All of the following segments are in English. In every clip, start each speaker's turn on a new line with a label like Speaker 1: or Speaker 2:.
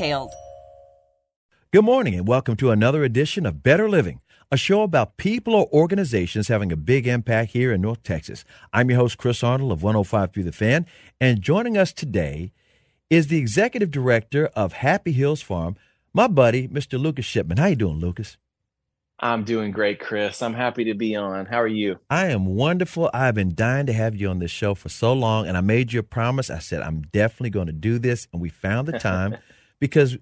Speaker 1: details.
Speaker 2: Good morning, and welcome to another edition of Better Living, a show about people or organizations having a big impact here in North Texas. I'm your host, Chris Arnold of 105.3 The Fan, and joining us today is the executive director of Happy Hills Farm, my buddy, Mr. Lucas Shipman. How you doing, Lucas?
Speaker 3: I'm doing great, Chris. I'm happy to be on. How are you?
Speaker 2: I am wonderful. I've been dying to have you on this show for so long, and I made you a promise. I said, I'm definitely going to do this, and we found the time. because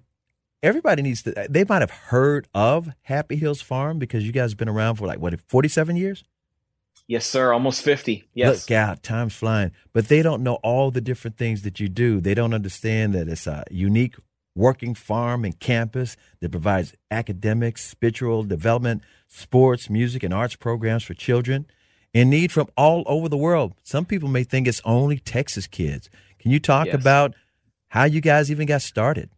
Speaker 2: everybody needs to they might have heard of happy hills farm because you guys have been around for like what 47 years?
Speaker 3: Yes sir. Almost 50 yes.
Speaker 2: Look out. Time's flying. But they don't know all the different things that you do. They don't understand that it's a unique working farm and campus that provides academics spiritual development sports music and arts programs for children in need from all over the world. Some people may think it's only texas kids. Can you talk yes. about how you guys even got started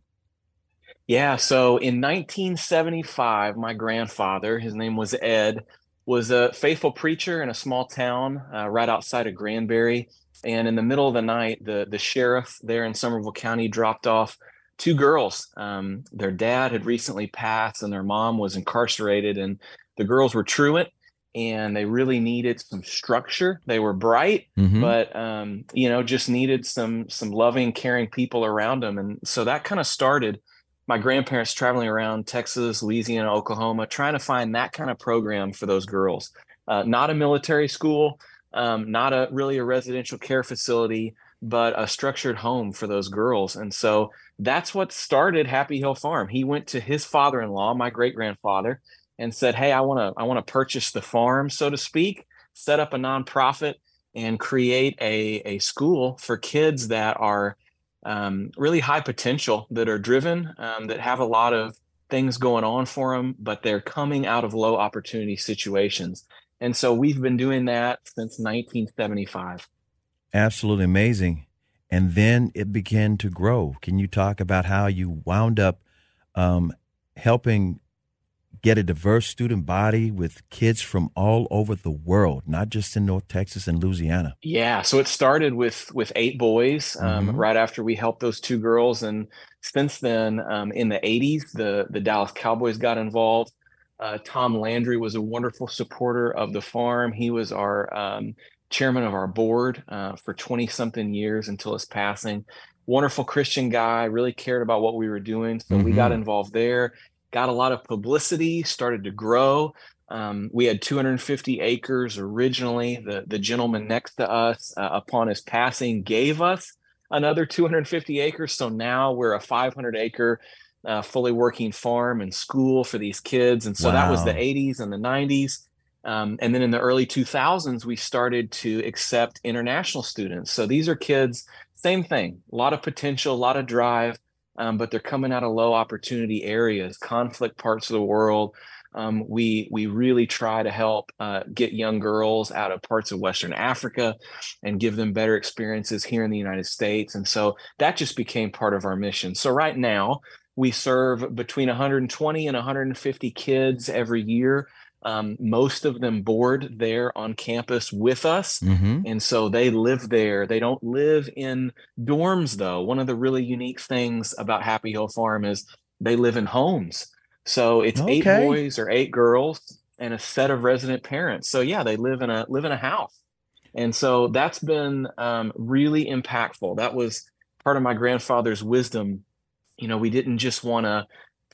Speaker 3: yeah. So in 1975, my grandfather, his name was Ed, was a faithful preacher in a small town uh, right outside of Granbury. And in the middle of the night, the the sheriff there in Somervell County dropped off two girls. Um, their dad had recently passed, and their mom was incarcerated. And the girls were truant, and they really needed some structure. They were bright, mm-hmm. but um, you know, just needed some some loving, caring people around them. And so that kind of started my grandparents traveling around Texas, Louisiana, Oklahoma, trying to find that kind of program for those girls. Uh, not a military school, um, not a really a residential care facility, but a structured home for those girls. And so that's what started Happy Hill Farm. He went to his father-in-law, my great grandfather, and said, "Hey, I want to I want to purchase the farm, so to speak, set up a nonprofit, and create a a school for kids that are." Um, really high potential that are driven, um, that have a lot of things going on for them, but they're coming out of low opportunity situations. And so we've been doing that since 1975.
Speaker 2: Absolutely amazing. And then it began to grow. Can you talk about how you wound up um, helping get a diverse student body with kids from all over the world, not just in North Texas and Louisiana.
Speaker 3: Yeah, so it started with with eight boys um, mm-hmm. right after we helped those two girls, and since then, um, in the '80s, the the Dallas Cowboys got involved. Uh, Tom Landry was a wonderful supporter of the farm. He was our um, chairman of our board uh, for 20 something years until his passing wonderful Christian guy, really cared about what we were doing. So mm-hmm. we got mm-hmm. involved there got a lot of publicity, started to grow. Um, we had 250 acres originally. The, the gentleman next to us, uh, upon his passing, gave us another 250 acres. So now we're a 500 acre, uh, fully working farm and school for these kids. And so wow. that was the 80s and the 90s. Um, and then in the early 2000s, we started to accept international students. So these are kids, same thing, a lot of potential, a lot of drive um, but they're coming out of low opportunity areas, conflict parts of the world. Um, we we really try to help uh, get young girls out of parts of Western Africa and give them better experiences here in the United States. And so that just became part of our mission. So right now we serve between 120 and 150 kids every year um, most of them board there on campus with us. Mm-hmm. And so they live there. They don't live in dorms, though. One of the really unique things about Happy Hill Farm is they live in homes. So it's okay. eight boys or eight girls and a set of resident parents. So yeah, they live in a live in a house. And so that's been um, really impactful. That was part of my grandfather's wisdom you know, we didn't just want to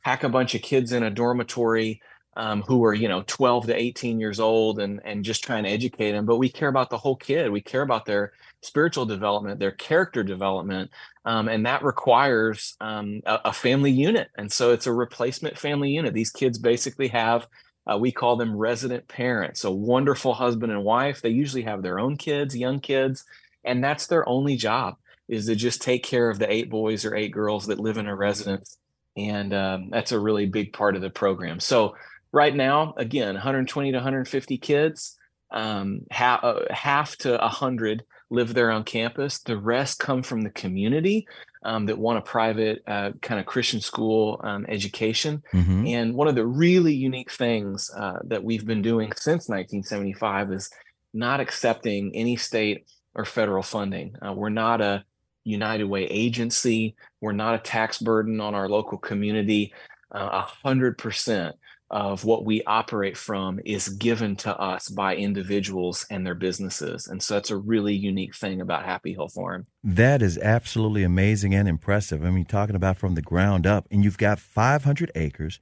Speaker 3: pack a bunch of kids in a dormitory um, who are you know 12 to 18 years old and and just trying to educate them but we care about the whole kid. We care about their spiritual development their character development um, and that requires um, a, a, family unit. And so it's a replacement family unit. These kids basically have uh, we call them resident parents a wonderful husband and wife. They usually have their own kids young kids and that's their only job is to just take care of the eight boys or eight girls that live in a residence. And um, that's a really big part of the program. So right now, again, 120 to 150 kids, um, half, uh, half to 100 live there on campus. The rest come from the community um, that want a private uh, kind of Christian school um, education. Mm-hmm. And one of the really unique things uh, that we've been doing since 1975 is not accepting any state or federal funding. Uh, we're not a United Way agency. We're not a tax burden on our local community. Uh, a hundred percent of what we operate from is given to us by individuals and their businesses. And so that's a really unique thing about Happy Hill Farm.
Speaker 2: That is absolutely amazing and impressive. I mean, talking about from the ground up, and you've got 500 acres,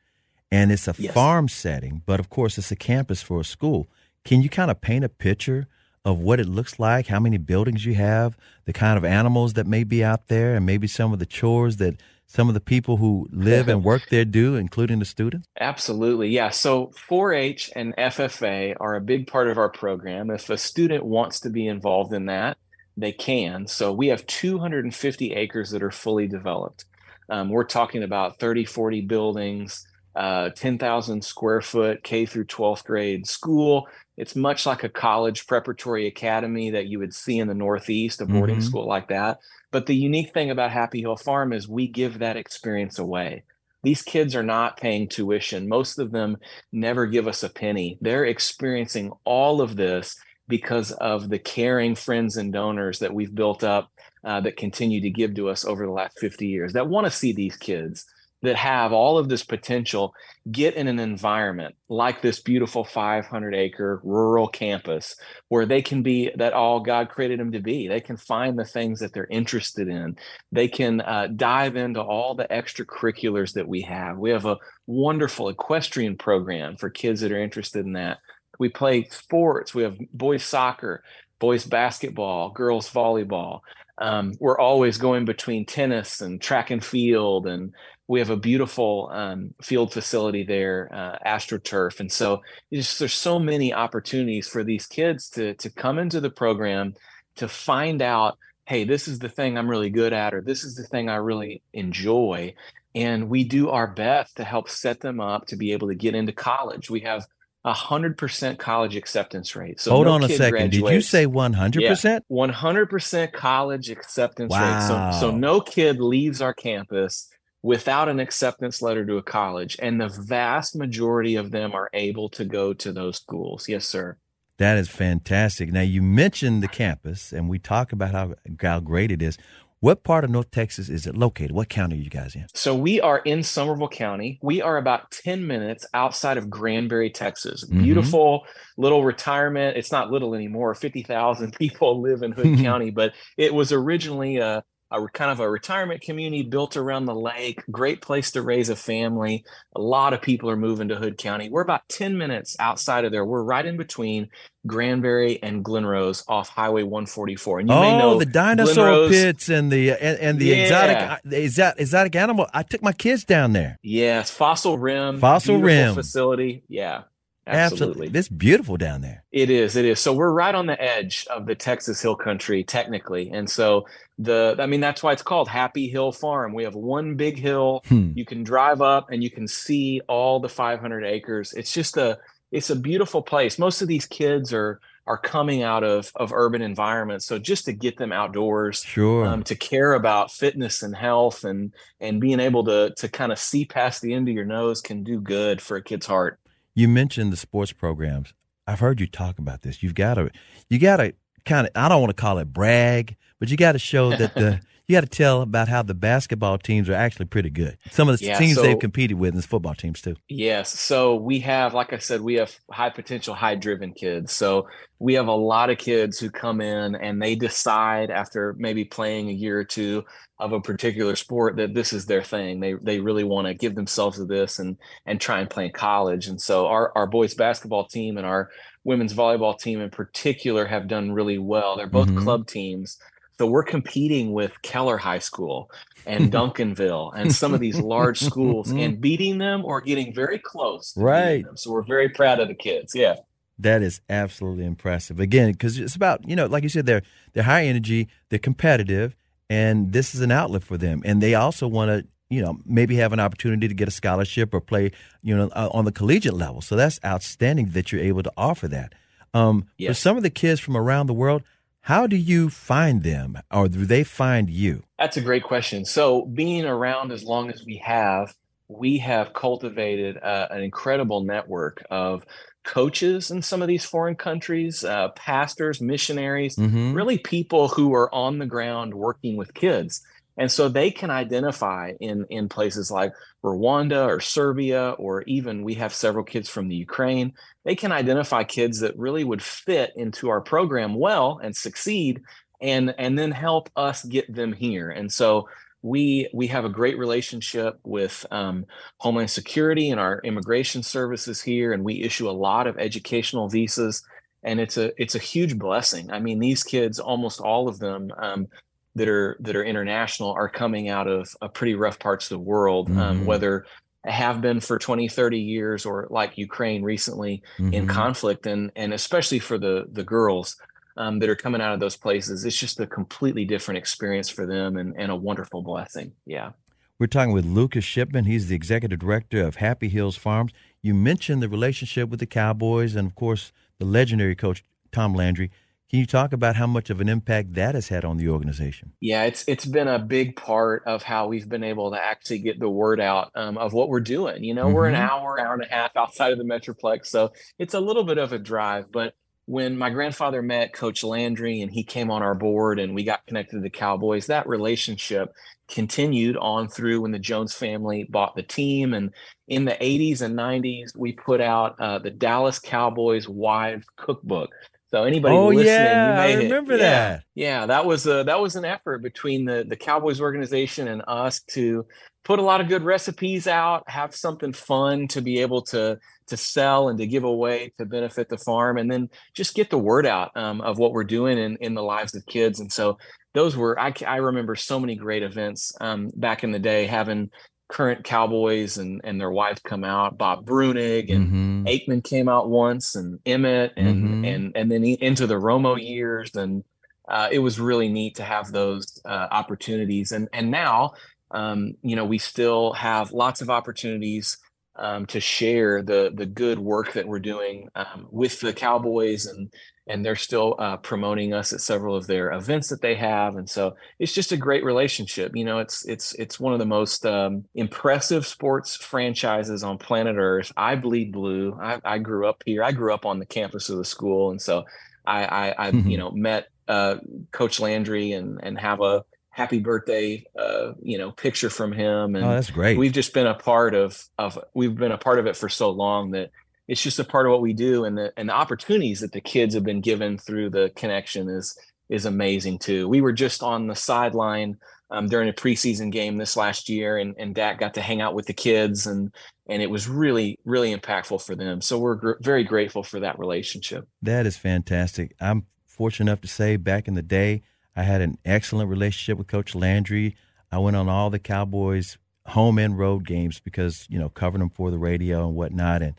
Speaker 2: and it's a yes. farm setting, but of course, it's a campus for a school. Can you kind of paint a picture? Of what it looks like, how many buildings you have, the kind of animals that may be out there, and maybe some of the chores that some of the people who live and work there do, including the students?
Speaker 3: Absolutely. Yeah. So 4 H and FFA are a big part of our program. If a student wants to be involved in that, they can. So we have 250 acres that are fully developed. Um, we're talking about 30, 40 buildings, uh, 10,000 square foot K through 12th grade school. It's much like a college preparatory academy that you would see in the Northeast, a boarding mm-hmm. school like that. But the unique thing about Happy Hill Farm is we give that experience away. These kids are not paying tuition. Most of them never give us a penny. They're experiencing all of this because of the caring friends and donors that we've built up uh, that continue to give to us over the last 50 years that want to see these kids that have all of this potential get in an environment like this beautiful 500 acre rural campus where they can be that all God created them to be. They can find the things that they're interested in. They can uh, dive into all the extracurriculars that we have. We have a wonderful equestrian program for kids that are interested in that. We play sports. We have boys soccer, boys basketball, girls volleyball. Um, we're always going between tennis and track and field and we have a beautiful um, field facility there, uh, AstroTurf, and so just, there's so many opportunities for these kids to to come into the program to find out, hey, this is the thing I'm really good at, or this is the thing I really enjoy, and we do our best to help set them up to be able to get into college. We have a hundred percent college acceptance rate.
Speaker 2: So hold no on a second. Did you say one hundred percent?
Speaker 3: One hundred percent college acceptance wow. rate. So so no kid leaves our campus without an acceptance letter to a college. And the vast majority of them are able to go to those schools. Yes, sir.
Speaker 2: That is fantastic. Now, you mentioned the campus, and we talk about how, how great it is. What part of North Texas is it located? What county are you guys in?
Speaker 3: So we are in Somervell County. We are about 10 minutes outside of Granbury, Texas. Mm-hmm. Beautiful little retirement. It's not little anymore. 50,000 people live in Hood County, but it was originally a, a kind of a retirement community built around the lake. Great place to raise a family. A lot of people are moving to Hood County. We're about 10 minutes outside of there. We're right in between Granbury and Glen Rose off Highway 144. And
Speaker 2: you oh, may know the dinosaur pits and the uh, and, and the yeah. exotic the exotic, exotic animal. I took my kids down there.
Speaker 3: Yes, Fossil Rim.
Speaker 2: Fossil Rim
Speaker 3: facility. Yeah. Absolutely.
Speaker 2: Absolutely. It's beautiful down there.
Speaker 3: It is. It is. So we're right on the edge of the Texas Hill Country, technically. And so the, I mean, that's why it's called Happy Hill Farm. We have one big hill. Hmm. You can drive up and you can see all the 500 acres. It's just a, it's a beautiful place. Most of these kids are, are coming out of, of urban environments. So just to get them outdoors,
Speaker 2: sure,
Speaker 3: um, to care about fitness and health and, and being able to, to kind of see past the end of your nose can do good for a kid's heart.
Speaker 2: You mentioned the sports programs. I've heard you talk about this. You've got to, you got to kind of, I don't want to call it brag, but you got to show that the, you got to tell about how the basketball teams are actually pretty good. Some of the
Speaker 3: Yeah,
Speaker 2: teams
Speaker 3: so-
Speaker 2: they've competed with, and the football teams too.
Speaker 3: Yes. So we have, like I said, we have high potential, high driven kids. So we have a lot of kids who come in and they decide after maybe playing a year or two of a particular sport that this is their thing. They they really want to give themselves to this and and try and play in college. And so our our boys basketball team and our women's volleyball team in particular have done really well. They're both
Speaker 2: Mhm.
Speaker 3: club teams. So we're competing with Keller High School and Duncanville and some of these large schools and beating them or getting very close.
Speaker 2: Right.
Speaker 3: So we're very proud of the kids. Yeah.
Speaker 2: That is absolutely impressive. Again, because it's about you know, like you said, they're they're high energy, they're competitive, and this is an outlet for them. And they also want to you know maybe have an opportunity to get a scholarship or play you know uh, on the collegiate level. So that's outstanding that you're able to offer that. Um, For some of the kids from around the world, how do you find them, or do they find you?
Speaker 3: That's a great question. So, being around as long as we have, we have cultivated uh, an incredible network of coaches in some of these foreign countries, uh, pastors, missionaries,
Speaker 2: Mm-hmm.
Speaker 3: really people who are on the ground working with kids. And so they can identify in, in places like Rwanda or Serbia, or even we have several kids from the Ukraine. They can identify kids that really would fit into our program well and succeed and and then help us get them here. And so we we have a great relationship with um, Homeland Security and our immigration services here, and we issue a lot of educational visas, and it's a it's a huge blessing. I mean, these kids, almost all of them. Um, that are that are international are coming out of uh, pretty rough parts of the world
Speaker 2: Mhm.
Speaker 3: um, whether have been for 20 30 years or like ukraine recently in
Speaker 2: Mhm.
Speaker 3: conflict and and especially for the the girls um, that are coming out of those places it's just a completely different experience for them and, and a wonderful blessing yeah
Speaker 2: We're talking with Lucas Shipman. He's the executive director of Happy Hills Farms. You mentioned the relationship with the Cowboys and, of course, the legendary coach Tom Landry. Can you talk about how much of an impact that has had on the organization?
Speaker 3: Yeah, it's it's been a big part of how we've been able to actually get the word out um, of what we're doing. You know, we're an
Speaker 2: Mhm.
Speaker 3: hour, hour and a half outside of the Metroplex, so it's a little bit of a drive. But when my grandfather met Coach Landry and he came on our board and we got connected to the Cowboys, that relationship continued on through when the Jones family bought the team. And in the 80s and 90s, we put out uh, the Dallas Cowboys Wives Cookbook. So anybody
Speaker 2: Oh,
Speaker 3: listening,
Speaker 2: yeah,
Speaker 3: you may
Speaker 2: I remember
Speaker 3: yeah,
Speaker 2: that.
Speaker 3: yeah, that was a that was an effort between the the Cowboys organization and us to put a lot of good recipes out, have something fun to be able to to sell and to give away to benefit the farm, and then just get the word out um, of what we're doing in in the lives of kids. And so those were I I remember so many great events um, back in the day, having current Cowboys and and their wives come out, Bob Breunig and
Speaker 2: Mhm.
Speaker 3: Aikman came out once, and Emmett, and
Speaker 2: Mhm.
Speaker 3: and and then into the Romo years, and uh, it was really neat to have those uh, opportunities. And and now, um, you know, we still have lots of opportunities um, to share the the good work that we're doing um, with the Cowboys, and and they're still uh, promoting us at several of their events that they have. And so it's just a great relationship. You know, it's it's it's one of the most um, impressive sports franchises on planet Earth. I bleed blue. I, I grew up here. I grew up on the campus of the school, and so I, I, I you know met uh, Coach Landry and and have a happy birthday uh, you know picture from him. And
Speaker 2: Oh, that's great.
Speaker 3: we've just been a part of of we've been a part of it for so long that it's just a part of what we do and the and the opportunities that the kids have been given through the connection is is amazing too. We were just on the sideline um, during a preseason game this last year, and and Dak got to hang out with the kids, and and it was really really impactful for them. So we're gr- very grateful for that relationship.
Speaker 2: That is fantastic. I'm fortunate enough to say back in the day, I had an excellent relationship with Coach Landry. I went on all the Cowboys home and road games because, you know, covering them for the radio and whatnot. And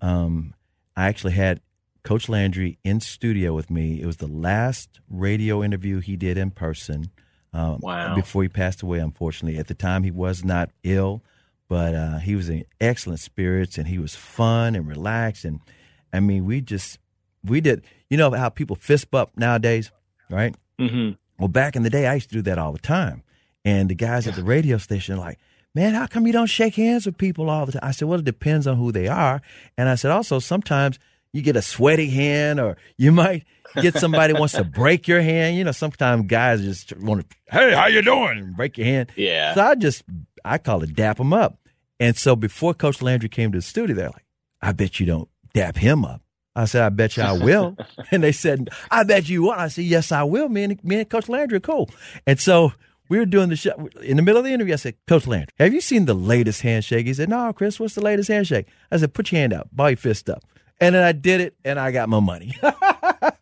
Speaker 2: um, I actually had Coach Landry in studio with me. It was the last radio interview he did in person um,
Speaker 3: Wow.
Speaker 2: before he passed away, unfortunately. At the time, he was not ill, but uh, he was in excellent spirits and he was fun and relaxed. And I mean, we just, we did, you know how people fist bump nowadays, right?
Speaker 3: hmm
Speaker 2: Well, back in the day, I used to do that all the time. And the guys at the radio station like, man, how come you don't shake hands with people all the time? I said, well, it depends on who they are. And I said, also, sometimes you get a sweaty hand, or you might get somebody wants to break your hand. You know, sometimes guys just want to, hey, how you doing? break your hand.
Speaker 3: Yeah.
Speaker 2: So I just, I call it dap them up. And so before Coach Landry came to the studio, they're like, I bet you don't dap him up. I said, I bet you I will. and they said, I bet you won't. I said, yes, I will. Me and, me and Coach Landry are cool. And so we were doing the show. In the middle of the interview, I said, Coach Landry, have you seen the latest handshake? He said, no, Chris, what's the latest handshake? I said, put your hand out, ball your fist up. And then I did it, and I got my money.
Speaker 3: oh,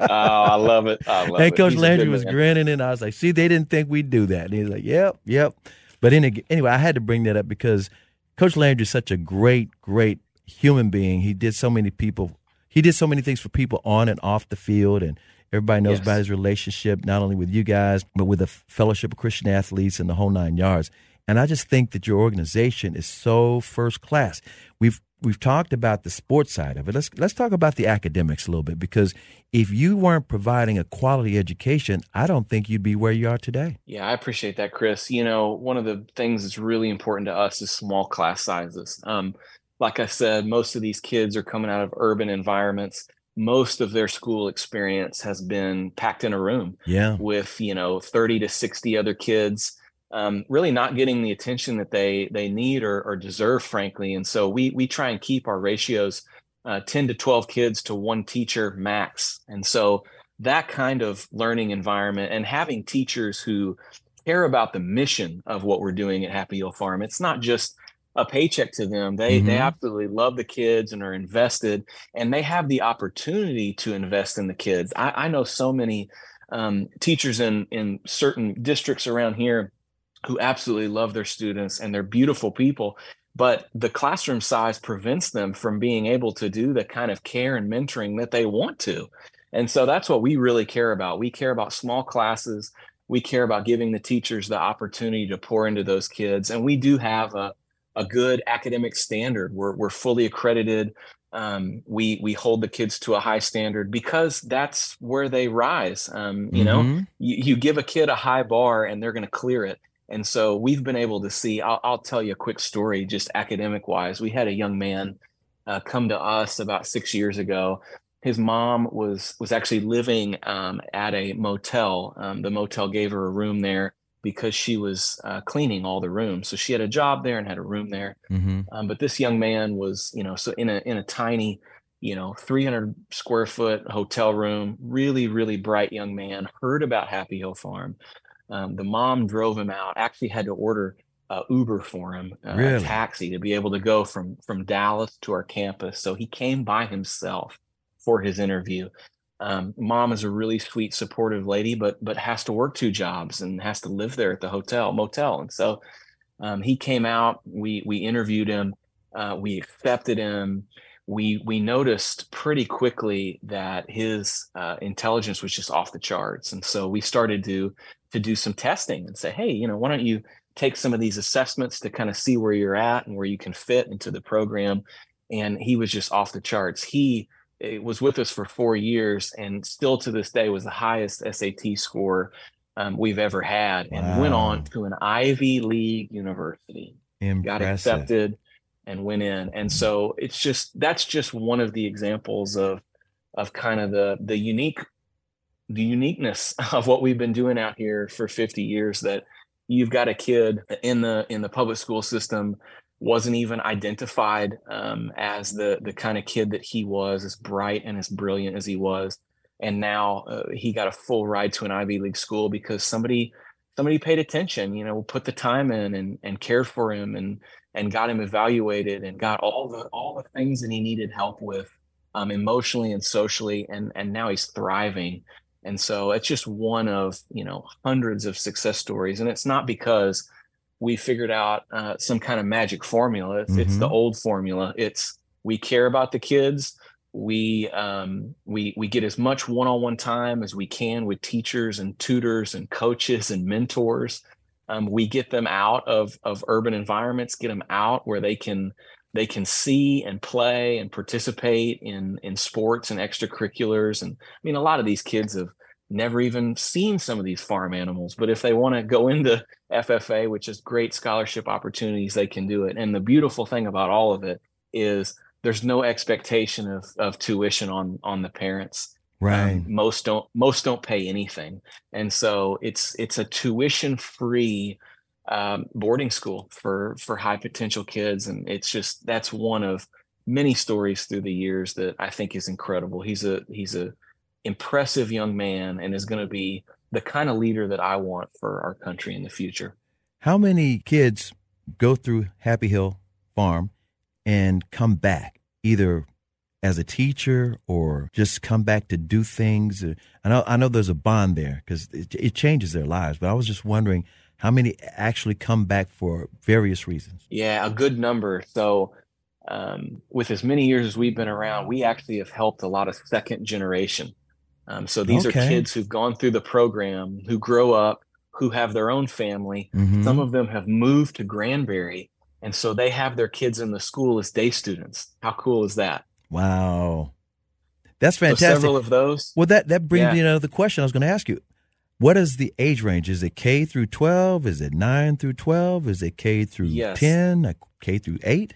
Speaker 3: I love it. I love
Speaker 2: and Coach Landry was grinning, and I was like, see, they didn't think we'd do that. And he's like, yep, yep. But anyway, I had to bring that up because Coach Landry is such a great, great human being. He did so many people he did so many things for people on and off the field, and everybody knows yes. about his relationship not only with you guys but with the Fellowship of Christian Athletes and the whole nine yards. And I just think that your organization is so first class. We've we've talked about the sports side of it. Let's let's talk about the academics a little bit because if you weren't providing a quality education, I don't think you'd be where you are today.
Speaker 3: Yeah, I appreciate that, Chris. You know, one of the things that's really important to us is small class sizes. Um, like I said, most of these kids are coming out of urban environments. Most of their school experience has been packed in a room
Speaker 2: yeah.
Speaker 3: with, you know, 30 to 60 other kids, um, really not getting the attention that they they need or, or, deserve, frankly. And so we we try and keep our ratios uh, 10 to 12 kids to one teacher max. And so that kind of learning environment and having teachers who care about the mission of what we're doing at Happy Hill Farm. It's not just a paycheck to them. They mm-hmm. they absolutely love the kids and are invested, and they have the opportunity to invest in the kids. I, I know so many um, teachers in in certain districts around here who absolutely love their students and they're beautiful people, but the classroom size prevents them from being able to do the kind of care and mentoring that they want to. And so that's what we really care about. We care about small classes. We care about giving the teachers the opportunity to pour into those kids. And we do have a, a good academic standard. We're we're fully accredited. Um, we we hold the kids to a high standard because that's where they rise. Um, you mm-hmm. know, you, you give a kid a high bar and they're going to clear it. And so we've been able to see. I'll, I'll, tell you a quick story, just academic wise. We had a young man uh, come to us about six years ago. His mom was was actually living um, at a motel. Um, the motel gave her a room there because she was uh, cleaning all the rooms. So she had a job there and had a room there. Mm-hmm. Um, but this young man was, you know, so in a in a tiny, you know, 300 square foot hotel room, really really bright young man. Heard about Happy Hill Farm. Um, the mom drove him out. Actually had to order uh, Uber for him, uh, really? a taxi to be able to go from from Dallas to our campus. So he came by himself for his interview um, mom is a really sweet, supportive lady, but but has to work two jobs and has to live there at the hotel motel. And so um, he came out. We we interviewed him. Uh, we accepted him. We we noticed pretty quickly that his uh, intelligence was just off the charts, and so we started to to do some testing and say, hey, you know, why don't you take some of these assessments to kind of see where you're at and where you can fit into the program. And he was just off the charts. He it was with us for four years and still to this day was the highest SAT score um, we've ever had and wow. went on to an Ivy League university.
Speaker 2: Impressive.
Speaker 3: Got accepted and went in. And so it's just that's just one of the examples of of kind of the the unique the uniqueness of what we've been doing out here for 50 years that you've got a kid in the in the public school system wasn't even identified um, as the the kind of kid that he was, as bright and as brilliant as he was. And now uh, he got a full ride to an Ivy League school because somebody somebody paid attention, you know, put the time in and and cared for him and and got him evaluated and got all the all the things that he needed help with um, emotionally and socially and and now he's thriving and so it's just one of you know hundreds of success stories and it's not because we figured out uh, some kind of magic formula. It's, mm-hmm. it's, the mm-hmm. old formula. It's we care about the kids. We um, we we get as much one-on-one time as we can with teachers and tutors and coaches and mentors. Um, we get them out of of urban environments, get them out where they can they can see and play and participate in in sports and extracurriculars. And I mean, a lot of these kids have never even seen some of these farm animals. But if they want to go into FFA, which is great scholarship opportunities, they can do it. And the beautiful thing about all of it is there's no expectation of of tuition on on the parents.
Speaker 2: Right.
Speaker 3: Um, most don't most don't pay anything, and so it's it's a tuition free um, boarding school for for high potential kids, and it's just that's one of many stories through the years that I think is incredible. He's a he's a impressive young man and is going to be the kind of leader that I want for our country in the future.
Speaker 2: How many kids go through Happy Hill Farm and come back either as a teacher or just come back to do things? I know I know there's a bond there because it, it changes their lives, but I was just wondering how many actually come back for various reasons.
Speaker 3: Yeah, a good number. So um, with as many years as we've been around, we actually have helped a lot of second generation. Um, so these okay. are kids who've gone through the program, who grow up, who have their own family. Mm-hmm. Some of them have moved to Granbury, and so they have their kids in the school as day students. How cool is that?
Speaker 2: Wow, that's fantastic.
Speaker 3: So several of those.
Speaker 2: Well, that that brings yeah. me to another question I was going to ask you. What is the age range? Is it K through twelve? Is it nine through twelve? Is it K through yes. ten? K through eight?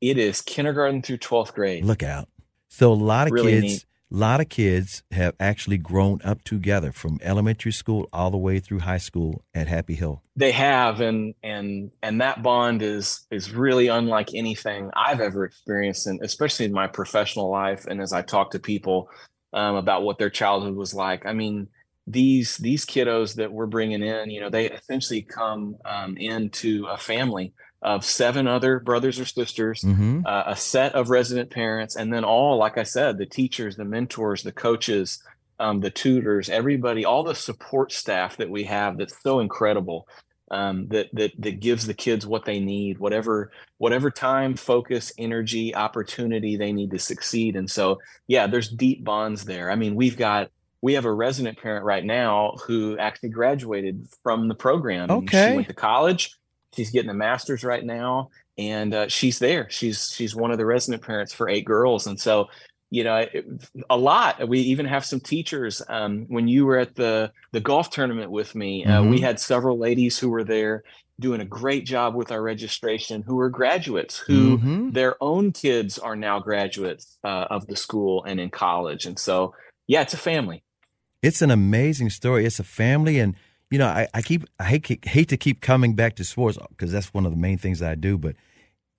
Speaker 3: It is kindergarten through 12th grade.
Speaker 2: Look out. So a lot of really kids neat. A lot of kids have actually grown up together from elementary school all the way through high school at Happy Hill.
Speaker 3: They have and and and that bond is is really unlike anything I've ever experienced and especially in my professional life and as I talk to people um, about what their childhood was like. I mean, these these kiddos that we're bringing in, you know, they essentially come um, into a family of seven other brothers or sisters, mm-hmm. uh, a set of resident parents, and then all, like I said, the teachers, the mentors, the coaches, um, the tutors, everybody, all the support staff that we have that's so incredible. Um, that that that gives the kids what they need, whatever whatever time, focus, energy, opportunity they need to succeed. And so, yeah, there's deep bonds there. I mean, we've got we have a resident parent right now who actually graduated from the program.
Speaker 2: Okay,
Speaker 3: she went to college She's getting a master's right now, and uh, she's there. She's she's one of the resident parents for eight girls, and so you know it, a lot. We even have some teachers. Um, when you were at the the golf tournament with me, mm-hmm. uh, we mm-hmm. had several ladies who were there doing a great job with our registration who are graduates who mm-hmm. their own kids are now graduates uh, of the school and in college and so yeah it's a family
Speaker 2: it's an amazing story it's a family and you know, I, I keep I hate hate to keep coming back to sports because that's one of the main things I do. But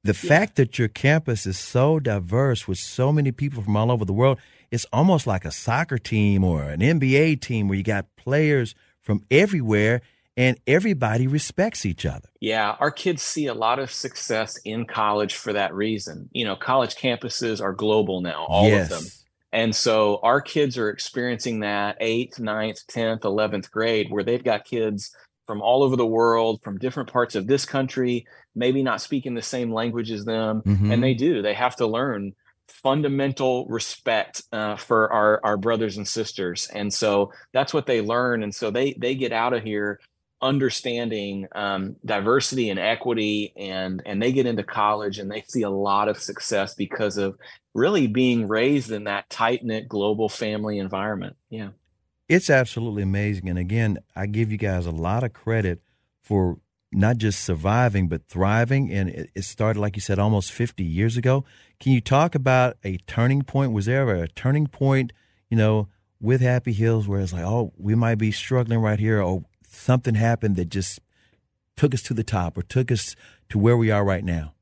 Speaker 2: the yeah. fact that your campus is so diverse with so many people from all over the world, it's almost like a soccer team or an NBA team where you got players from everywhere and everybody respects each other.
Speaker 3: Yeah, our kids see a lot of success in college for that reason. You know, college campuses are global now, all yes. of them. And so our kids are experiencing that eighth, ninth, 10th, 11th grade, where they've got kids from all over the world, from different parts of this country, maybe not speaking the same language as them. Mm-hmm. And they do, they have to learn fundamental respect uh, for our, our brothers and sisters. And so that's what they learn. And so they, they get out of here understanding um, diversity and equity and and they get into college and they see a lot of success because of really being raised in that tight-knit global family environment. Yeah.
Speaker 2: It's absolutely amazing and again i give you guys a lot of credit for not just surviving but thriving and it, it started like you said almost 50 years ago. Can you talk about a turning point? Was there ever a turning point you know with happy hills where it's like oh we might be struggling right here or something happened that just took us to the top or took us to where we are right now?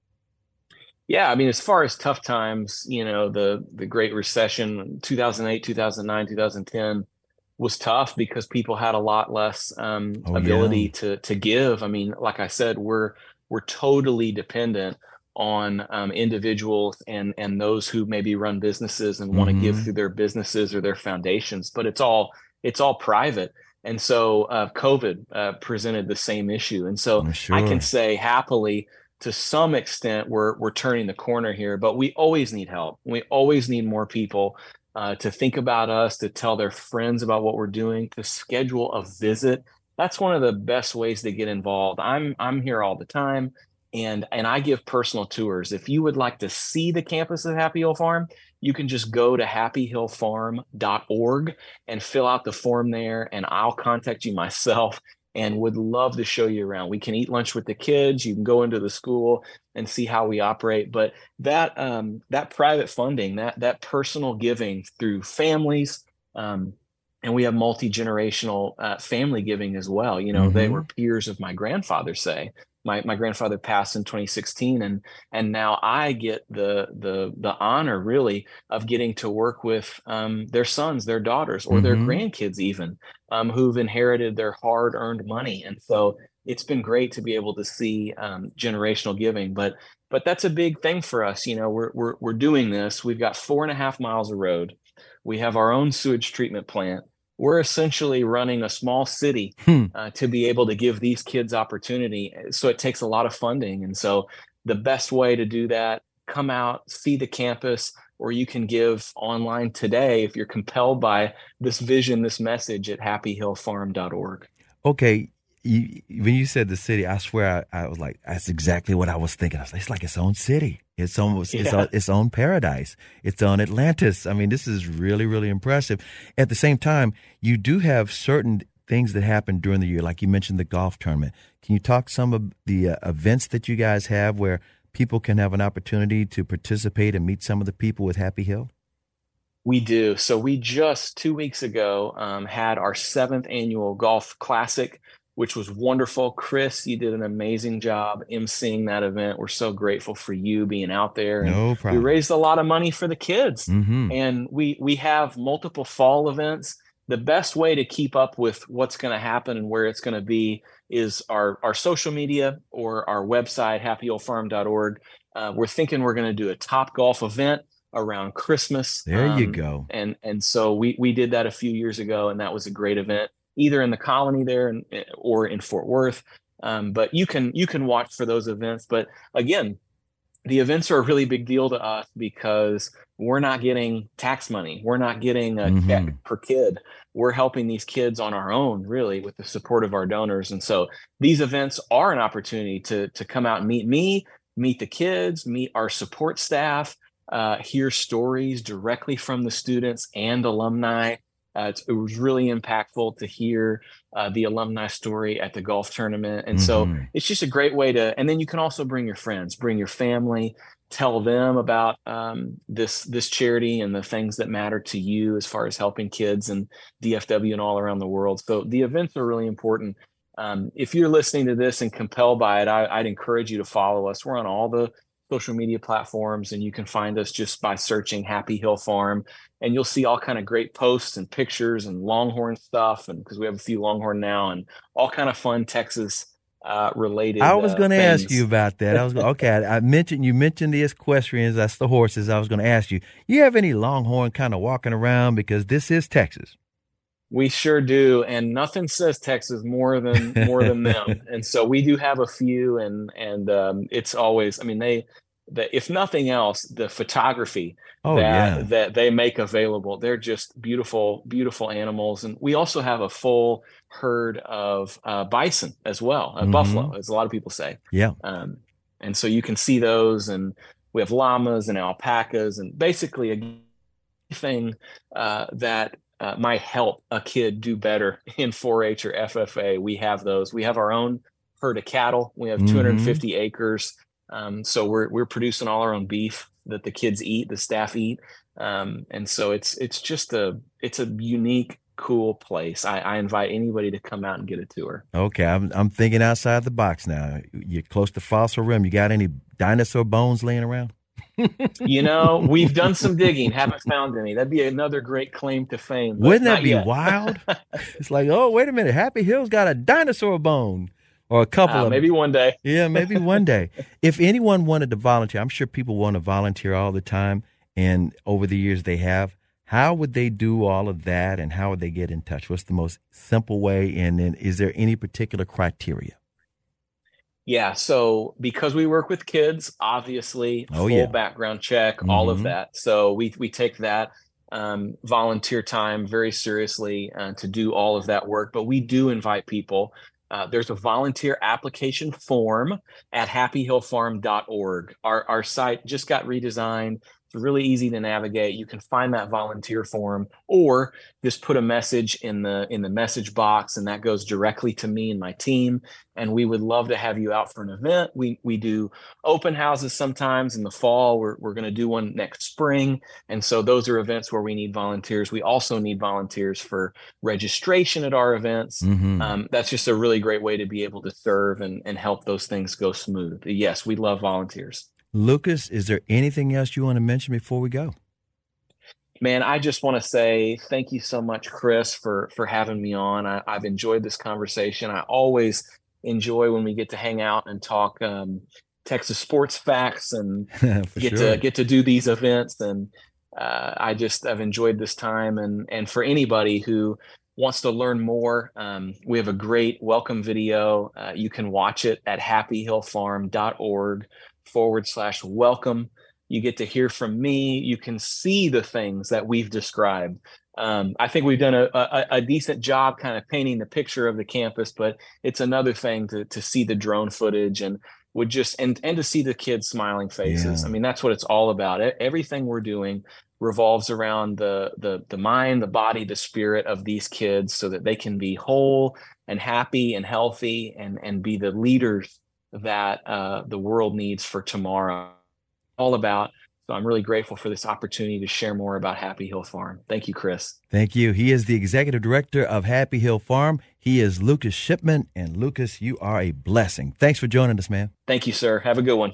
Speaker 3: Yeah, I mean, as far as tough times, you know, the the Great Recession, 2008, 2009, 2010 was tough because people had a lot less um, oh, ability yeah. to to give. I mean, like I said, we're we're totally dependent on um, individuals and and those who maybe run businesses and want to mm-hmm. give through their businesses or their foundations, but it's all it's all private. And so uh, COVID uh, presented the same issue. And so sure. I can say happily, to some extent, we're we're turning the corner here. But we always need help. We always need more people uh, to think about us, to tell their friends about what we're doing, to schedule a visit. That's one of the best ways to get involved. I'm I'm here all the time and and I give personal tours. If you would like to see the campus of Happy Hill Farm, you can just go to happyhillfarm.org and fill out the form there and I'll contact you myself and would love to show you around. We can eat lunch with the kids. You can go into the school and see how we operate. But that um, that private funding, that that personal giving through families, um, and we have multi generational uh, family giving as well. You know, mm-hmm. they were peers of my grandfather. Say my my grandfather passed in 2016, and and now I get the the the honor really of getting to work with um, their sons, their daughters, or mm-hmm. their grandkids even, um, who've inherited their hard earned money, and so it's been great to be able to see um, generational giving. But but that's a big thing for us. You know, we're we're we're doing this. We've got four and a half miles of road. We have our own sewage treatment plant we're essentially running a small city hmm. uh, to be able to give these kids opportunity. So it takes a lot of funding. And so the best way to do that, come out, see the campus, or you can give online today if you're compelled by this vision, this message at happyhillfarm.org.
Speaker 2: Okay. You, when you said the city, I swear I, I, was like, that's exactly what I was thinking. I was like, it's like its own city. It's almost yeah. it's, on, its own paradise. It's on Atlantis. I mean, this is really really impressive. At the same time, you do have certain things that happen during the year, like you mentioned the golf tournament. Can you talk some of the uh, events that you guys have where people can have an opportunity to participate and meet some of the people with Happy Hill?
Speaker 3: We do. So we just two weeks ago um, had our seventh annual golf classic which was wonderful. Chris, you did an amazing job emceeing that event. We're so grateful for you being out there.
Speaker 2: No problem.
Speaker 3: We raised a lot of money for the kids, mm-hmm. and we we have multiple fall events. The best way to keep up with what's going to happen and where it's going to be is our our social media or our website happyhillfarm.org. Uh, we're thinking we're going to do a Topgolf event around Christmas.
Speaker 2: There um, you go.
Speaker 3: And and so we we did that a few years ago, and that was a great event either in the colony there and, eh, or in Fort Worth. Um, but you can you can watch for those events. But again, the events are a really big deal to us because we're not getting tax money. We're not getting a mm-hmm. check per kid. We're helping these kids on our own, really, with the support of our donors. And so these events are an opportunity to to come out and meet me, meet the kids, meet our support staff, uh, hear stories directly from the students and alumni uh, it was really impactful to hear uh, the alumni story at the golf tournament. And mm-hmm. so it's just a great way to, and then you can also bring your friends, bring your family, tell them about um, this this charity and the things that matter to you as far as helping kids and DFW and all around the world. So the events are really important. Um, if you're listening to this and compelled by it, I, I'd encourage you to follow us. We're on all the social media platforms and you can find us just by searching happy hill farm and you'll see all kind of great posts and pictures and longhorn stuff and because we have a few longhorn now and all kind of fun texas uh, related
Speaker 2: i was going
Speaker 3: to
Speaker 2: uh, ask you about that. I was okay I, I, mentioned you mentioned the equestrians that's the horses i was going to ask you you have any longhorn kind of walking around? Because this is texas
Speaker 3: we sure do, and nothing says Texas more than more than them. And so we do have a few, and and um, it's always. I mean, they, the, if nothing else, the photography oh, that yeah. that they make available, they're just beautiful, beautiful animals. And we also have a full herd of uh, bison as well, uh, mm-hmm. buffalo, as a lot of people say.
Speaker 2: Yeah.
Speaker 3: Um, and so you can see those, and we have llamas and alpacas, and basically a thing uh, that uh, might help a kid do better in 4-H or FFA. We have those. We have our own herd of cattle. We have mm-hmm. 250 acres. Um, so we're we're producing all our own beef that the kids eat, the staff eat, um, and so it's it's just a it's a unique, cool place. I, I invite anybody to come out and get a tour.
Speaker 2: Okay, I'm I'm thinking outside the box now. You're close to Fossil Rim. You got any dinosaur bones laying around?
Speaker 3: You know, we've done some digging, haven't found any. That'd be another great claim to fame.
Speaker 2: Wouldn't that be yet. wild? it's like, oh, wait a minute, Happy Hill's got a dinosaur bone. Or a couple uh, of
Speaker 3: maybe one day.
Speaker 2: yeah, maybe one day. If anyone wanted to volunteer, I'm sure people want to volunteer all the time, and over the years they have. How would they do all of that, and how would they get in touch? What's the most simple way? And then, is there any particular criteria?
Speaker 3: Yeah. So because we work with kids, obviously, oh, full yeah. background check, mm-hmm. all of mm-hmm. that. So we we take that um, volunteer time very seriously uh, to do all of that work. But we do invite people. Uh, there's a volunteer application form at happyhillfarm.org. Our our site just got redesigned It's really easy to navigate. You can find that volunteer form or just put a message in the in the message box and that goes directly to me and my team and we would love to have you out for an event. We we do open houses sometimes in the fall. We're we're going to do one next spring, and so those are events where we need volunteers. We also need volunteers for registration at our events. Mm-hmm. Um, that's just a really great way to be able to serve and and help those things go smooth. Yes, we love volunteers.
Speaker 2: Lucas, is there anything else you want to mention before we go?
Speaker 3: Man, I just want to say thank you so much, Chris, for for having me on. I, have enjoyed this conversation. I always enjoy when we get to hang out and talk um, Texas sports facts and get sure. to get to do these events. And uh, I just I've enjoyed this time. And and for anybody who wants to learn more, um, we have a great welcome video. Uh, you can watch it at happyhillfarm.org forward slash welcome. You get to hear from me. You can see the things that we've described. Um, I think we've done a, a, a, decent job kind of painting the picture of the campus, but it's another thing to to see the drone footage and would just and and to see the kids smiling faces. Yeah. I mean, that's what it's all about. Everything we're doing revolves around the the the mind, the body, the spirit of these kids, so that they can be whole and happy and healthy and and be the leaders that uh, the world needs for tomorrow. All about. So I'm really grateful for this opportunity to share more about Happy Hill Farm. Thank you, Chris.
Speaker 2: Thank you. He is the executive director of Happy Hill Farm. He is Lucas Shipman. And Lucas, you are a blessing. Thanks for joining us, man.
Speaker 3: Thank you, sir. Have a good one.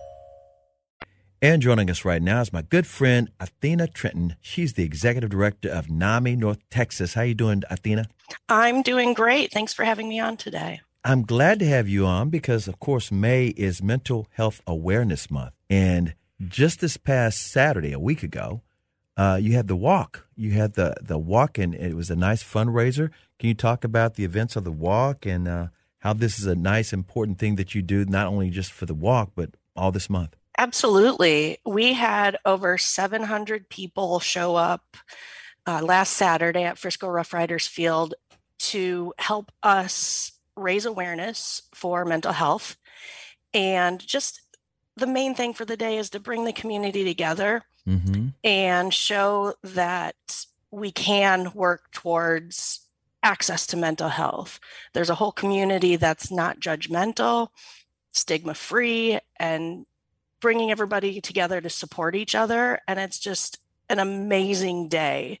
Speaker 2: And joining us right now is my good friend Athena Trentin. She's the executive director of NAMI North Texas. How you doing, Athena?
Speaker 4: I'm doing great. Thanks for having me on today.
Speaker 2: I'm glad to have you on because, of course, May is Mental Health Awareness Month. And just this past Saturday, a week ago, uh, you had the walk. You had the, the walk, and it was a nice fundraiser. Can you talk about the events of the walk and uh, how this is a nice, important thing that you do, not only just for the walk, but all this month?
Speaker 4: Absolutely. We had over 700 people show up uh, last Saturday at Frisco Rough Riders Field to help us raise awareness for mental health. And just the main thing for the day is to bring the community together mm-hmm. and show that we can work towards access to mental health. There's a whole community that's not judgmental, stigma free, and bringing everybody together to support each other. And it's just an amazing day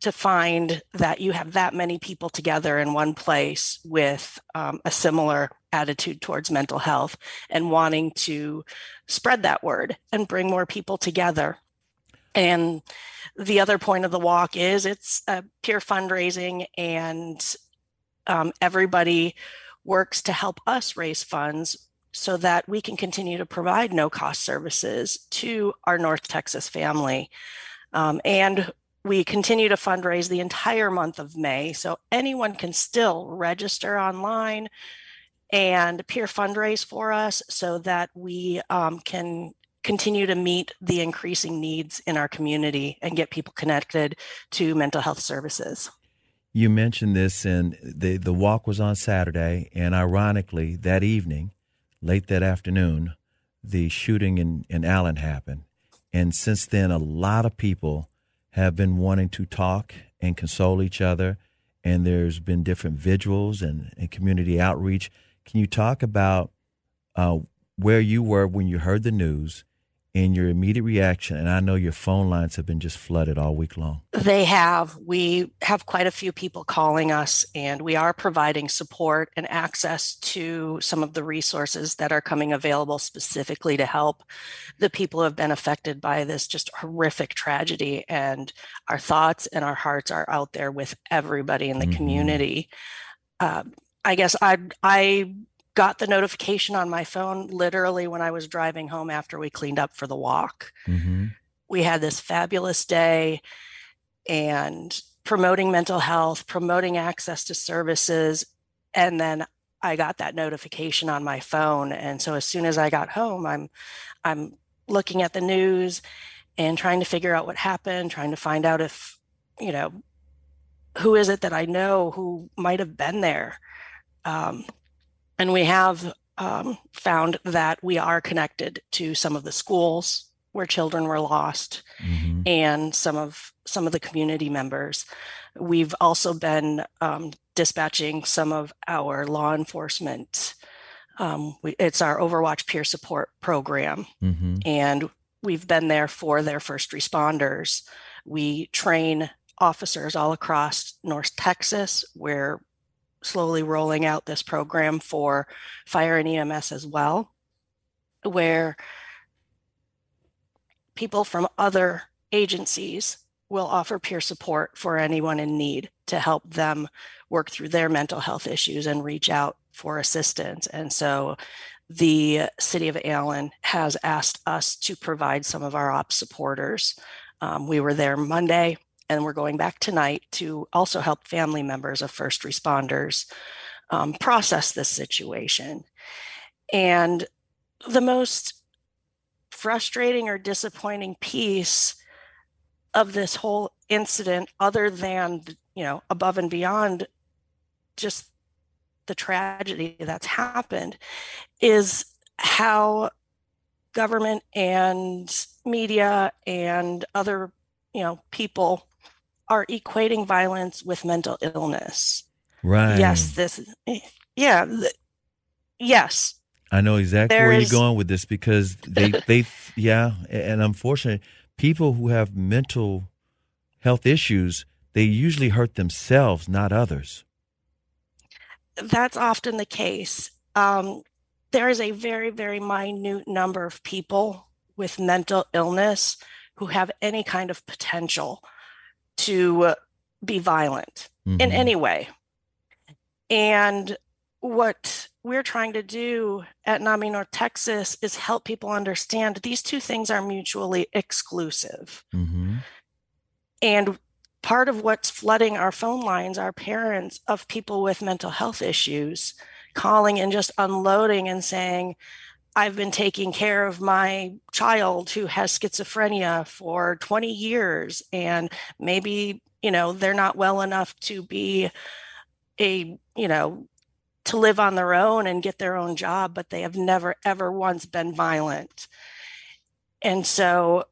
Speaker 4: to find that you have that many people together in one place with um, a similar attitude towards mental health and wanting to spread that word and bring more people together. And the other point of the walk is it's a peer fundraising, and um, everybody works to help us raise funds so that we can continue to provide no cost services to our North Texas family. Um, and we continue to fundraise the entire month of May. So anyone can still register online and peer fundraise for us so that we um, can continue to meet the increasing needs in our community and get people connected to mental health services.
Speaker 2: You mentioned this, and the the walk was on Saturday, and ironically, that evening, late that afternoon, the shooting in, in Allen happened. And since then, a lot of people have been wanting to talk and console each other, and there's been different vigils and, and community outreach. Can you talk about uh, where you were when you heard the news and your immediate reaction and i know your phone lines have been just flooded all week long.
Speaker 4: They have. We have quite a few people calling us and we are providing support and access to some of the resources that are coming available specifically to help the people who have been affected by this just horrific tragedy. And our thoughts and our hearts are out there with everybody in the mm-hmm. community. Uh, i guess i i got the notification on my phone literally when I was driving home after we cleaned up for the walk. Mm-hmm. We had this fabulous day and promoting mental health, promoting access to services. And then I got that notification on my phone. And so as soon as I got home, I'm I'm looking at the news and trying to figure out what happened, trying to find out if, you know, who is it that I know who might have been there. Um, and we have um, found that we are connected to some of the schools where children were lost mm-hmm. and some of some of the community members. We've also been um, dispatching some of our law enforcement. Um, we, it's our Overwatch peer support program, mm-hmm. and we've been there for their first responders. We train officers all across North Texas where slowly rolling out this program for fire and EMS as well, where people from other agencies will offer peer support for anyone in need to help them work through their mental health issues and reach out for assistance. And so the city of Allen has asked us to provide some of our ops supporters. Um, we were there Monday and we're going back tonight to also help family members of first responders um, process this situation. And the most frustrating or disappointing piece of this whole incident, other than, you know, above and beyond just the tragedy that's happened, is how government and media and other you know people are equating violence with mental illness.
Speaker 2: Right.
Speaker 4: Yes, this yeah, yes.
Speaker 2: I know exactly there where is, you're going with this because they they yeah, and unfortunately people who have mental health issues, they usually hurt themselves, not others.
Speaker 4: That's often the case. Um, there is a very, very minute number of people with mental illness who have any kind of potential to be violent mm-hmm. in any way. And what we're trying to do at NAMI North Texas is help people understand these two things are mutually exclusive. Mm-hmm. And part of what's flooding our phone lines are parents of people with mental health issues calling and just unloading and saying, I've been taking care of my child who has schizophrenia for 20 years, and maybe, you know, they're not well enough to be a, you know, to live on their own and get their own job, but they have never, ever once been violent. And so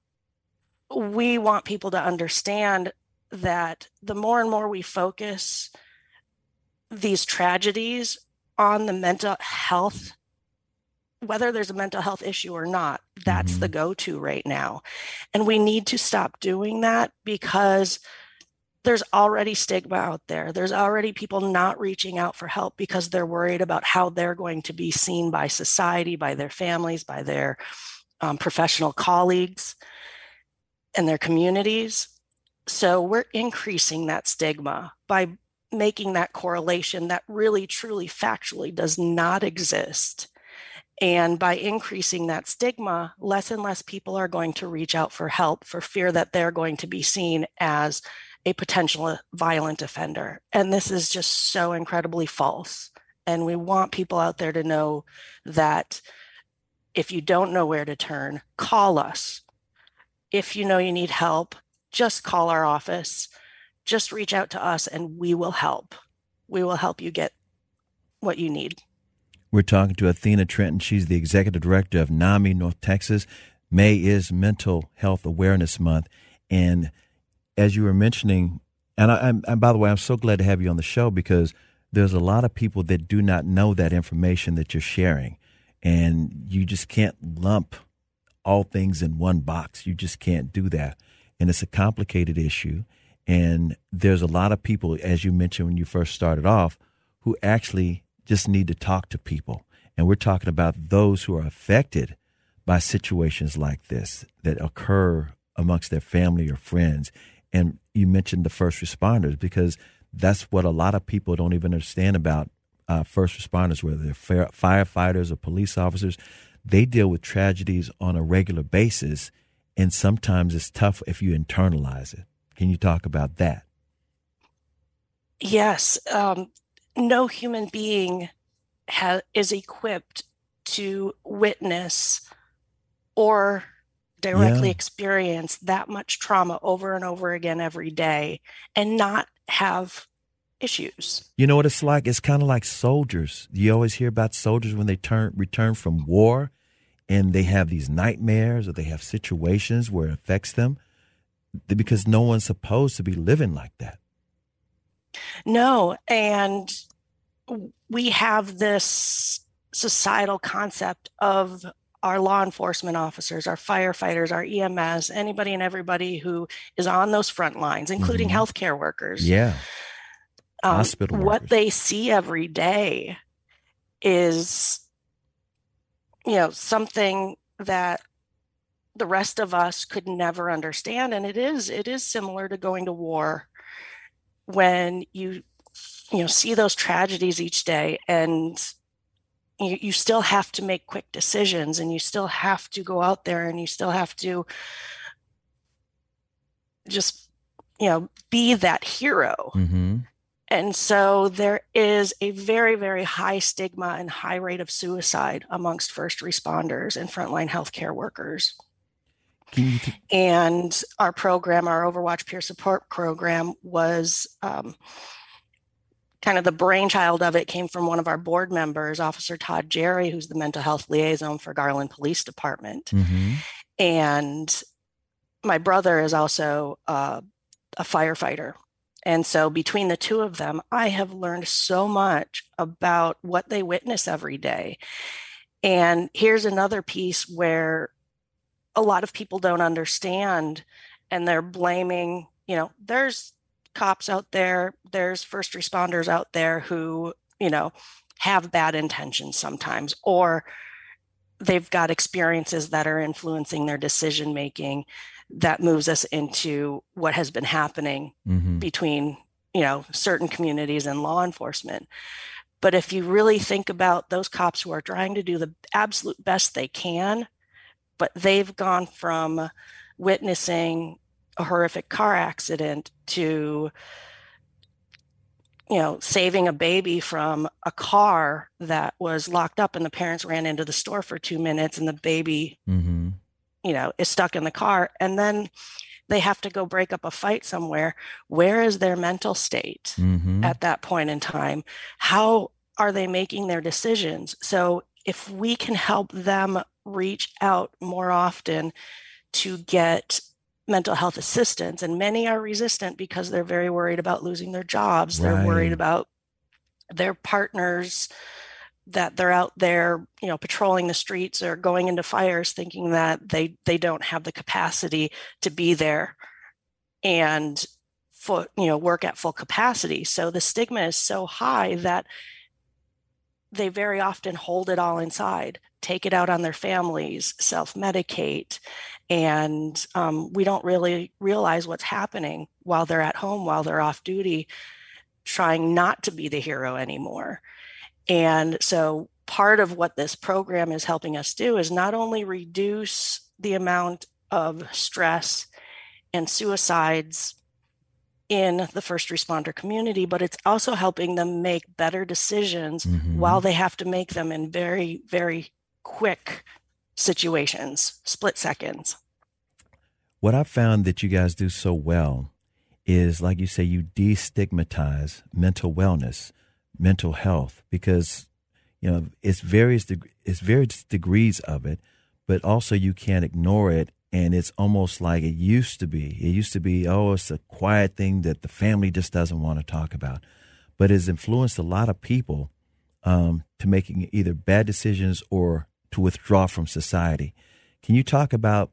Speaker 4: we want people to understand that the more and more we focus these tragedies on the mental health whether there's a mental health issue or not, that's mm-hmm. the go to right now. And we need to stop doing that because there's already stigma out there. There's already people not reaching out for help because they're worried about how they're going to be seen by society, by their families, by their um, professional colleagues, and their communities. So we're increasing that stigma by making that correlation that really, truly, factually does not exist and by increasing that stigma, less and less people are going to reach out for help for fear that they're going to be seen as a potential violent offender. And this is just so incredibly false. And we want people out there to know that If you don't know where to turn, call us. If you know you need help, just call our office. Just reach out to us and we will help. We will help you get what you need.
Speaker 2: We're talking to Athena Trentin. She's the executive director of NAMI North Texas. May is Mental Health Awareness Month. And as you were mentioning, and, I, and by the way, I'm so glad to have you on the show because there's a lot of people that do not know that information that you're sharing. And you just can't lump all things in one box. You just can't do that. And it's a complicated issue. And there's a lot of people, as you mentioned when you first started off, who actually just need to talk to people. And we're talking about those who are affected by situations like this that occur amongst their family or friends. And you mentioned the first responders because that's what a lot of people don't even understand about uh, first responders, whether they're firefighters or police officers. They deal with tragedies on a regular basis, and sometimes it's tough if you internalize it. Can you talk about that?
Speaker 4: Yes. Um, no human being ha- is equipped to witness or directly yeah. experience that much trauma over and over again every day and not have issues.
Speaker 2: You know what it's like? It's kind of like soldiers. You always hear about soldiers when they turn return from war and they have these nightmares or they have situations where it affects them because no one's supposed to be living like that.
Speaker 4: No, and we have this societal concept of our law enforcement officers, our firefighters, our EMS, anybody and everybody who is on those front lines, including mm-hmm. healthcare workers.
Speaker 2: Yeah.
Speaker 4: Um, Hospital workers. What they see every day is, you know, something that the rest of us could never understand. And it is, it is similar to going to war when you, you know, see those tragedies each day and you, you still have to make quick decisions and you still have to go out there and you still have to just you know be that hero mm-hmm. and so there is a very very high stigma and high rate of suicide amongst first responders and frontline healthcare workers and our program our overwatch peer support program was um, kind of the brainchild of it came from one of our board members, Officer Todd Jerry, who's the mental health liaison for Garland Police Department. Mm-hmm. And my brother is also uh, a firefighter. And so between the two of them, I have learned so much about what they witness every day. And here's another piece where a lot of people don't understand and they're blaming, you know, there's cops out there, there's first responders out there who, you know, have bad intentions sometimes, or they've got experiences that are influencing their decision making that moves us into what has been happening mm-hmm. between you know certain communities and law enforcement but if you really think about those cops who are trying to do the absolute best they can but they've gone from witnessing a horrific car accident to you know saving a baby from a car that was locked up and the parents ran into the store for two minutes and the baby mm-hmm. you know is stuck in the car and then they have to go break up a fight somewhere where is their mental state mm-hmm. at that point in time how are they making their decisions so if we can help them reach out more often to get mental health assistance and many are resistant because they're very worried about losing their jobs right. they're worried about their partners that they're out there you know patrolling the streets or going into fires thinking that they they don't have the capacity to be there and for you know work at full capacity so the stigma is so high that they very often hold it all inside take it out on their families self-medicate and um, we don't really realize what's happening while they're at home while they're off duty trying not to be the hero anymore. And so part of what this program is helping us do is not only reduce the amount of stress and suicides in the first responder community, but it's also helping them make better decisions mm-hmm. while they have to make them in very, very quick situations, split seconds.
Speaker 2: What I found that you guys do so well is, like you say, you destigmatize mental wellness, mental health, because you know it's various deg- it's various degrees of it, but also you can't ignore it. And it's almost like it used to be. It used to be, oh, it's a quiet thing that the family just doesn't want to talk about. But it's influenced a lot of people um, to making either bad decisions or to withdraw from society. Can you talk about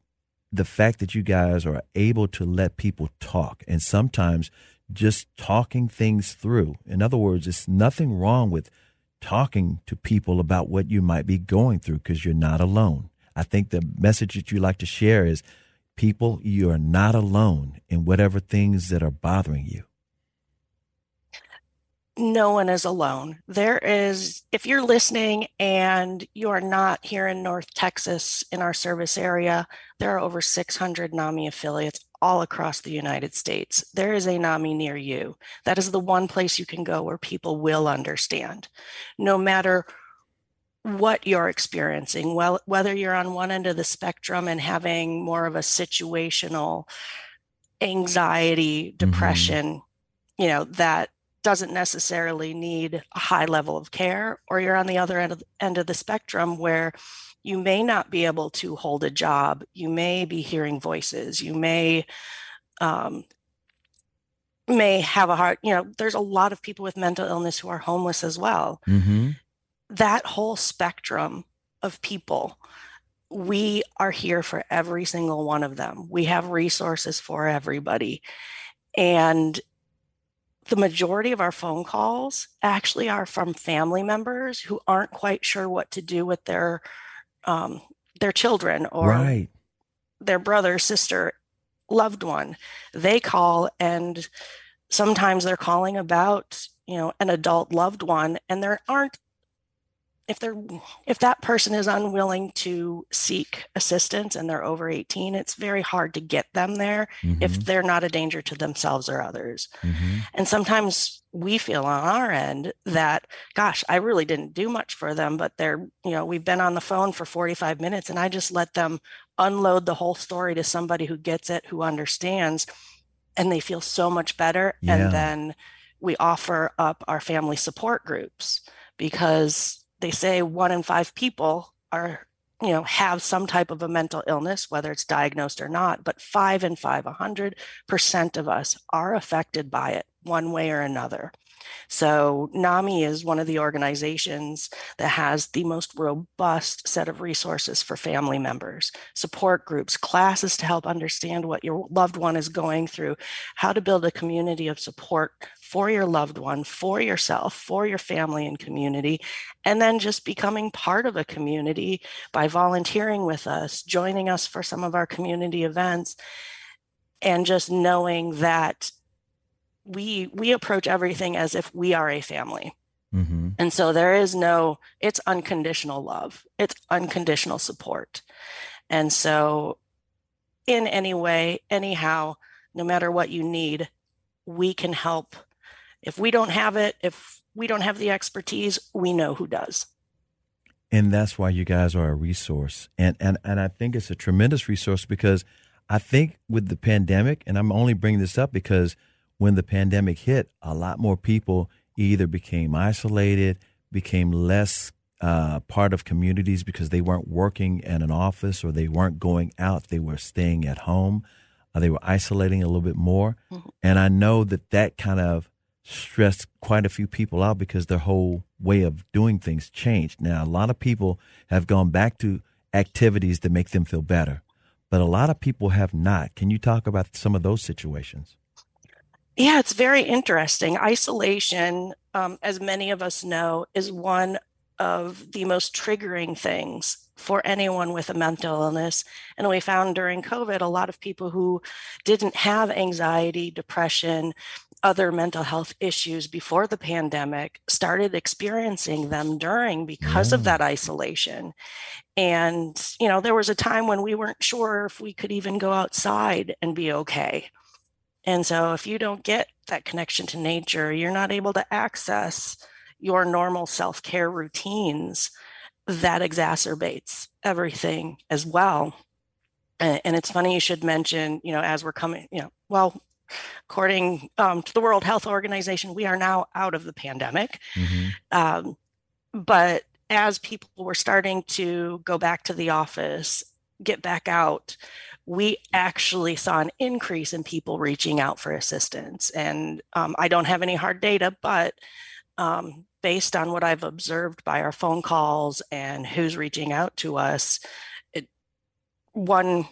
Speaker 2: the fact that you guys are able to let people talk and sometimes just talking things through? In other words, it's nothing wrong with talking to people about what you might be going through because you're not alone. I think the message that you like to share is people, you are not alone in whatever things that are bothering you.
Speaker 4: No one is alone. There is, if you're listening and you are not here in North Texas in our service area, there are over 600 NAMI affiliates all across the United States. There is a NAMI near you. That is the one place you can go where people will understand. No matter what you're experiencing, well, whether you're on one end of the spectrum and having more of a situational anxiety, mm-hmm. depression, mm-hmm. you know, that doesn't necessarily need a high level of care, or you're on the other end of, end of the spectrum where you may not be able to hold a job, you may be hearing voices, you may um, may have a heart, you know, there's a lot of people with mental illness who are homeless as well. Mm-hmm that whole spectrum of people we are here for every single one of them. We have resources for everybody. And the majority of our phone calls actually are from family members who aren't quite sure what to do with their um, their children or right. their brother, sister, loved one. They call and sometimes they're calling about, you know, an adult loved one and there aren't if they're if that person is unwilling to seek assistance and they're over 18 it's very hard to get them there mm-hmm. if they're not a danger to themselves or others mm-hmm. and sometimes we feel on our end that gosh i really didn't do much for them but they're you know we've been on the phone for 45 minutes and i just let them unload the whole story to somebody who gets it who understands and they feel so much better yeah. and then we offer up our family support groups because they say one in five people are you know have some type of a mental illness whether it's diagnosed or not but five in five 100% of us are affected by it one way or another. So NAMI is one of the organizations that has the most robust set of resources for family members, support groups, classes to help understand what your loved one is going through, how to build a community of support for your loved one, for yourself, for your family and community, and then just becoming part of a community by volunteering with us, joining us for some of our community events, and just knowing that we we approach everything as if we are a family mm-hmm. and so there is no it's unconditional love it's unconditional support and so in any way anyhow no matter what you need we can help if we don't have it if we don't have the expertise we know who does
Speaker 2: and that's why you guys are a resource and and and i think it's a tremendous resource because i think with the pandemic and i'm only bringing this up because when the pandemic hit, a lot more people either became isolated, became less uh, part of communities because they weren't working in an office or they weren't going out. They were staying at home. Uh, they were isolating a little bit more. Mm-hmm. And I know that that kind of stressed quite a few people out because their whole way of doing things changed. Now, a lot of people have gone back to activities that make them feel better, but a lot of people have not. Can you talk about some of those situations?
Speaker 4: Yeah, it's very interesting. Isolation, um, as many of us know, is one of the most triggering things for anyone with a mental illness. And we found during COVID, a lot of people who didn't have anxiety, depression, other mental health issues before the pandemic started experiencing them during because of mm. that isolation. And, you know, there was a time when we weren't sure if we could even go outside and be okay. And so, if you don't get that connection to nature, you're not able to access your normal self care routines that exacerbates everything as well. And, it's funny you should mention, you know, as we're coming, you know, well, according um, to the World Health Organization, we are now out of the pandemic. Mm-hmm. Um, but as people were starting to go back to the office, get back out, we actually saw an increase in people reaching out for assistance. And um, I don't have any hard data, but um, based on what I've observed by our phone calls and who's reaching out to us, it, one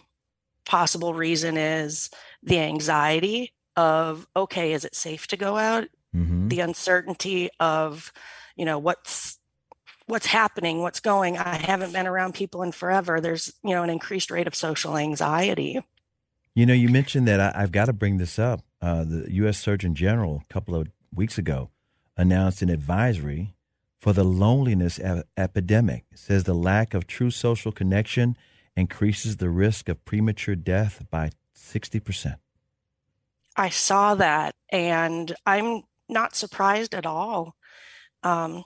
Speaker 4: possible reason is the anxiety of, okay, is it safe to go out? Mm-hmm. The uncertainty of, you know, what's what's happening, what's going. I haven't been around people in forever. There's, you know, an increased rate of social anxiety.
Speaker 2: You know, you mentioned that I, have got to bring this up. Uh, the U.S. Surgeon General a couple of weeks ago announced an advisory for the loneliness epidemic. It says the lack of true social connection increases the risk of premature death by 60%.
Speaker 4: I saw that and I'm not surprised at all. Um,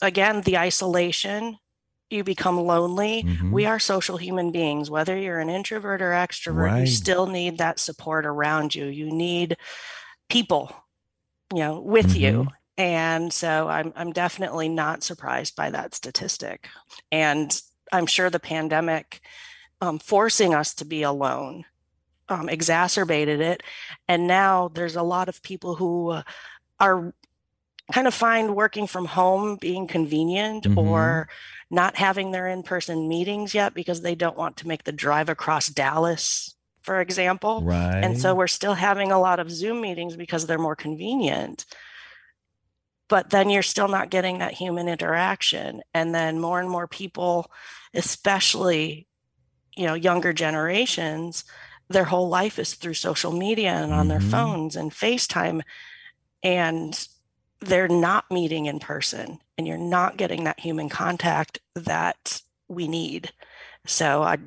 Speaker 4: again, the isolation, you become lonely. Mm-hmm. We are social human beings, whether you're an introvert or extrovert, right. you still need that support around you. You need people, you know, with mm-hmm. you. And so I'm I'm definitely not surprised by that statistic. And I'm sure the pandemic um, forcing us to be alone um, exacerbated it. And now there's a lot of people who are kind of find working from home being convenient mm-hmm. or not having their in-person meetings yet because they don't want to make the drive across Dallas for example
Speaker 2: right
Speaker 4: and so we're still having a lot of zoom meetings because they're more convenient but then you're still not getting that human interaction and then more and more people especially you know younger generations their whole life is through social media and on mm-hmm. their phones and FaceTime and they're not meeting in person and you're not getting that human contact that we need. So I,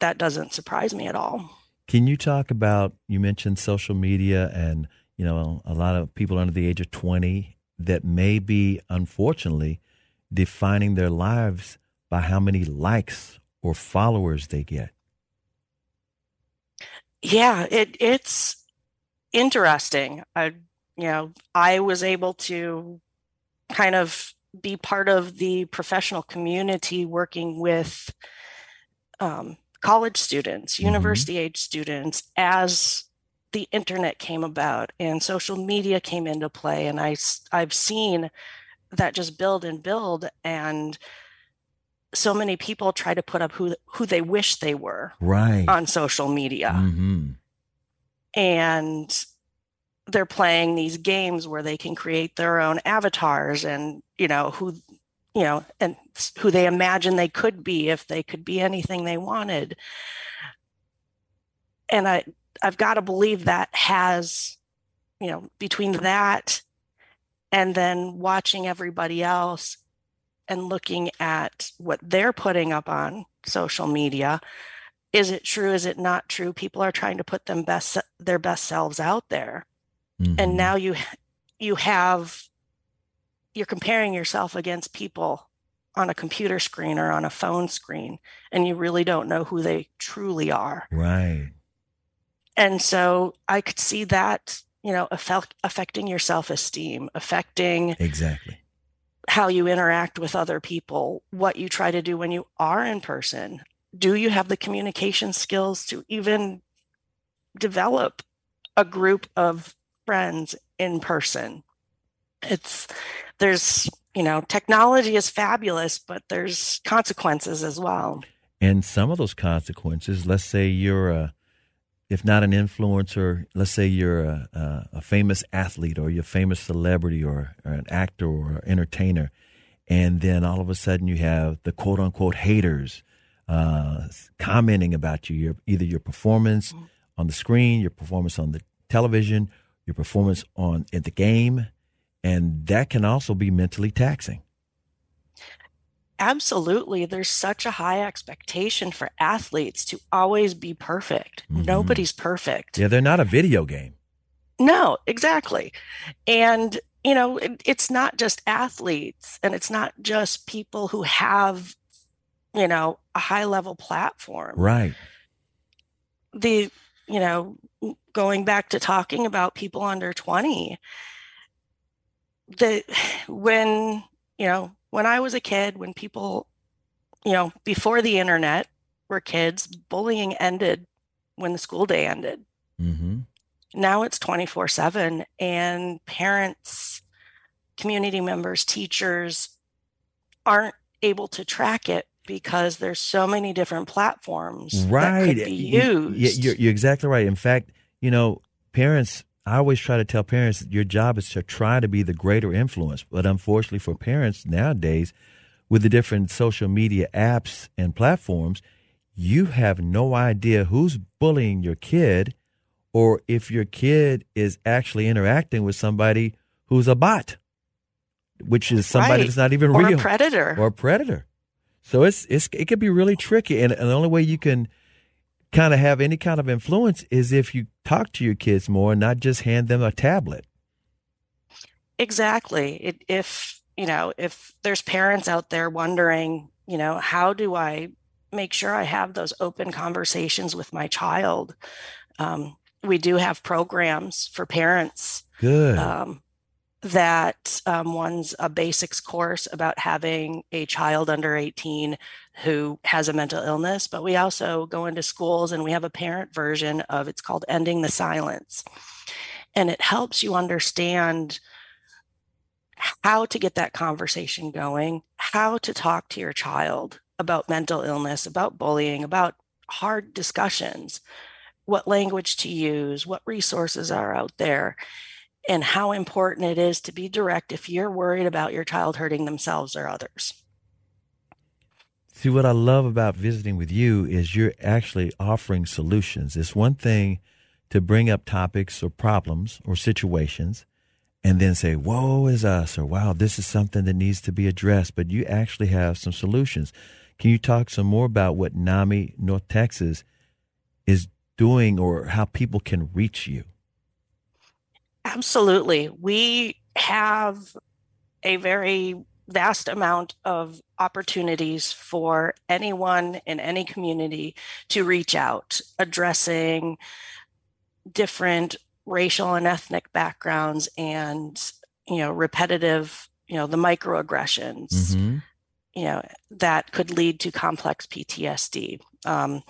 Speaker 4: that doesn't surprise me at all.
Speaker 2: Can you talk about you mentioned social media and you know a lot of people under the age of 20 that may be unfortunately defining their lives by how many likes or followers they get.
Speaker 4: Yeah, it it's interesting. I you know, I was able to kind of be part of the professional community working with um, college students, mm-hmm. university age students as the internet came about and social media came into play. And I, I've seen that just build and build. And so many people try to put up who, who they wish they were
Speaker 2: right.
Speaker 4: on social media. Mm-hmm. And they're playing these games where they can create their own avatars and you know who you know and who they imagine they could be if they could be anything they wanted and i i've got to believe that has you know between that and then watching everybody else and looking at what they're putting up on social media is it true is it not true people are trying to put them best their best selves out there Mm-hmm. And now you you have you're comparing yourself against people on a computer screen or on a phone screen and you really don't know who they truly are.
Speaker 2: Right.
Speaker 4: And so I could see that, you know, affect, affecting your self-esteem, affecting
Speaker 2: Exactly
Speaker 4: how you interact with other people, what you try to do when you are in person. Do you have the communication skills to even develop a group of friends in person. It's there's you know technology is fabulous, but there's consequences as well.
Speaker 2: And some of those consequences, let's say you're a if not an influencer, let's say you're a, a, famous athlete or you're a famous celebrity or, or an actor or entertainer, and then all of a sudden you have the quote unquote haters uh, commenting about you, your, either your performance on the screen, your performance on the television, your performance on in the game, and that can also be mentally taxing.
Speaker 4: Absolutely. There's such a high expectation for athletes to always be perfect. Mm-hmm. Nobody's perfect.
Speaker 2: Yeah, they're not a video game.
Speaker 4: No, exactly. And, you know, it, it's not just athletes and it's not just people who have you know, a high level platform.
Speaker 2: Right.
Speaker 4: The, you know, going back to talking about people under 20, the when, you know, when I was a kid, when people, you know, before the internet were kids, bullying ended when the school day ended.
Speaker 2: Mm-hmm.
Speaker 4: Now it's 24 7, and parents, community members, teachers aren't able to track it because there's so many different platforms
Speaker 2: right.
Speaker 4: that could be used.
Speaker 2: You're, you're exactly right. In fact, you know, parents, I always try to tell parents that your job is to try to be the greater influence. But unfortunately for parents nowadays, with the different social media apps and platforms, you have no idea who's bullying your kid or if your kid is actually interacting with somebody who's a bot, which is somebody
Speaker 4: Right.
Speaker 2: that's not even
Speaker 4: or
Speaker 2: real
Speaker 4: a predator.
Speaker 2: or a predator. So it's it's it could be really tricky, and, and the only way you can kind of have any kind of influence is if you talk to your kids more, and not just hand them a tablet.
Speaker 4: Exactly. It, if, you know, if there's parents out there wondering, you know, how do I make sure I have those open conversations with my child? Um, we do have programs for parents
Speaker 2: Good.
Speaker 4: um, that um, one's a basics course about having a child under 18 who has a mental illness, but we also go into schools and we have a parent version of it's called Ending the Silence. And it helps you understand how to get that conversation going, how to talk to your child about mental illness, about bullying, about hard discussions, what language to use, what resources are out there and how important it is to be direct if you're worried about your child hurting themselves or others.
Speaker 2: See, what I love about visiting with you is you're actually offering solutions. It's one thing to bring up topics or problems or situations and then say, woe is us, or wow, this is something that needs to be addressed, but you actually have some solutions. Can you talk some more about what NAMI North Texas is doing or how people can reach you?
Speaker 4: Absolutely. We have a very vast amount of opportunities for anyone in any community to reach out, addressing different racial and ethnic backgrounds and, you know, repetitive, you know, the microaggressions.
Speaker 2: Mm-hmm.
Speaker 4: you know that could lead to complex PTSD. Um,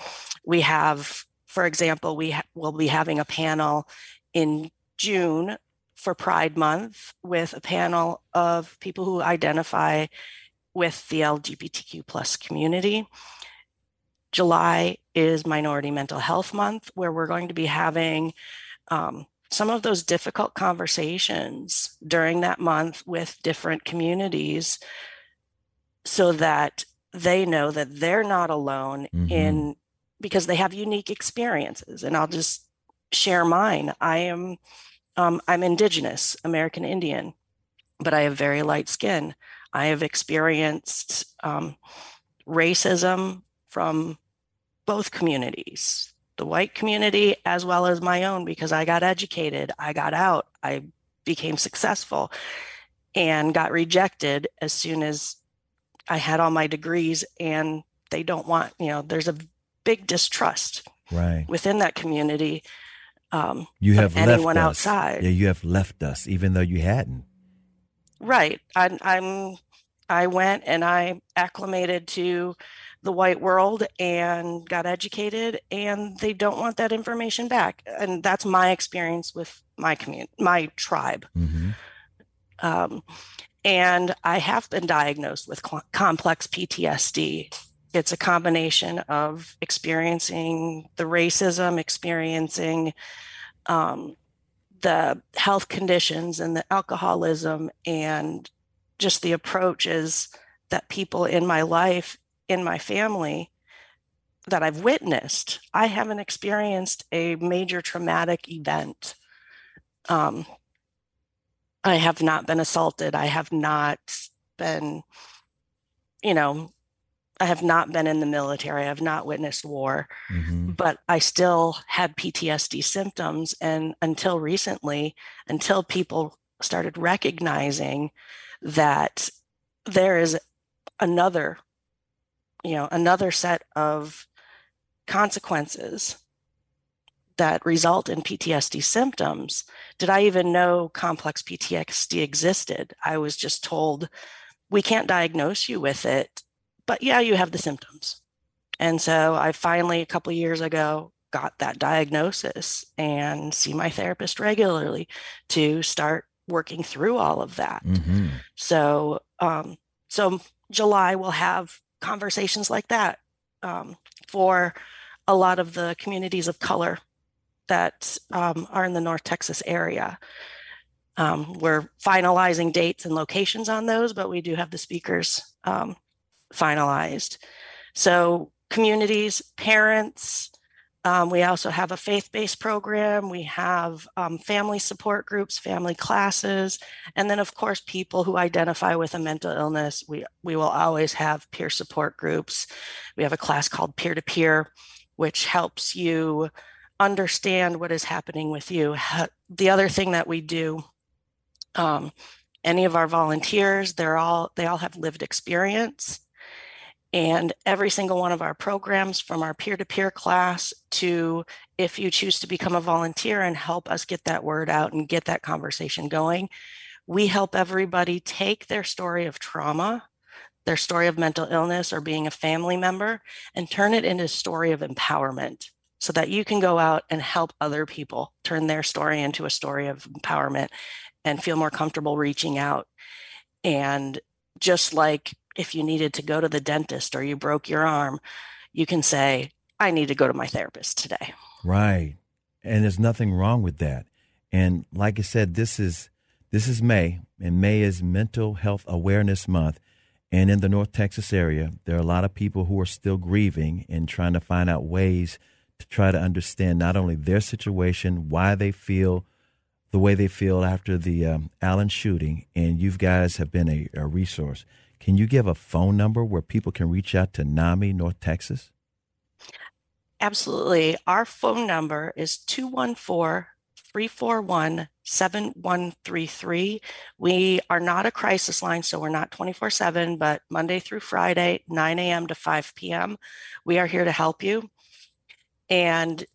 Speaker 4: we have, for example, we ha- will be having a panel in June for Pride Month with a panel of people who identify with the LGBTQ plus community. July is Minority Mental Health Month, where we're going to be having um, some of those difficult conversations during that month with different communities so that they know that they're not alone
Speaker 2: Mhm.
Speaker 4: in because they have unique experiences and i'll just share mine i am um, i'm indigenous american indian but i have very light skin i have experienced um, racism from both communities the white community as well as my own because i got educated i got out i became successful and got rejected as soon as I had all my degrees and they don't want, you know, there's a big distrust
Speaker 2: Right.
Speaker 4: within that community. Um,
Speaker 2: You have left
Speaker 4: anyone
Speaker 2: us.
Speaker 4: outside.
Speaker 2: Yeah, you have left us, even though you hadn't.
Speaker 4: right. I, I'm, I went and I acclimated to the white world and got educated and they don't want that information back. And that's my experience with my community, my tribe.
Speaker 2: Mm-hmm.
Speaker 4: Um, and I have been diagnosed with cl- complex PTSD. It's a combination of experiencing the racism, experiencing um, the health conditions and the alcoholism, and just the approaches that people in my life, in my family, that I've witnessed. I haven't experienced a major traumatic event. Um, I have not been assaulted. I have not been, you know, I have not been in the military. I have not witnessed war,
Speaker 2: Mm-hmm.
Speaker 4: but I still had PTSD symptoms. And until recently, until people started recognizing that there is another you know, another set of consequences that result in PTSD symptoms, did I even know complex PTSD existed? I was just told, we can't diagnose you with it, but yeah, you have the symptoms. And so I finally, a couple of years ago, got that diagnosis and see my therapist regularly to start working through all of that. Mm-hmm. So, um, so July we'll have conversations like that um, for a lot of the communities of color that um, are in the North Texas area. Um, we're finalizing dates and locations on those, but we do have the speakers um, finalized. So, communities, parents, um, we also have a faith based program. We have um, family support groups, family classes, and then, of course, people who identify with a mental illness. We, we will always have peer support groups. We have a class called Peer to Peer, which helps you understand what is happening with you. The other thing that we do um, any of our volunteers they're all they all have lived experience and every single one of our programs from our peer-to-peer class to if you choose to become a volunteer and help us get that word out and get that conversation going we help everybody take their story of trauma their story of mental illness or being a family member and turn it into a story of empowerment so that you can go out and help other people turn their story into a story of empowerment and feel more comfortable reaching out. And just like if you needed to go to the dentist or you broke your arm, you can say, I need to go to my therapist today.
Speaker 2: Right. And there's nothing wrong with that. And like I said, this is this is May, and May is Mental Health Awareness Month. And in the North Texas area, there are a lot of people who are still grieving and trying to find out ways to try to understand not only their situation, why they feel the way they feel after the um, Allen shooting, and you guys have been a, a, resource. Can you give a phone number where people can reach out to NAMI North Texas?
Speaker 4: Absolutely. Our phone number is 214 341 7133. We are not a crisis line, so we're not 24 7, but Monday through Friday, 9 a.m. to 5 p.m. We are here to help you. And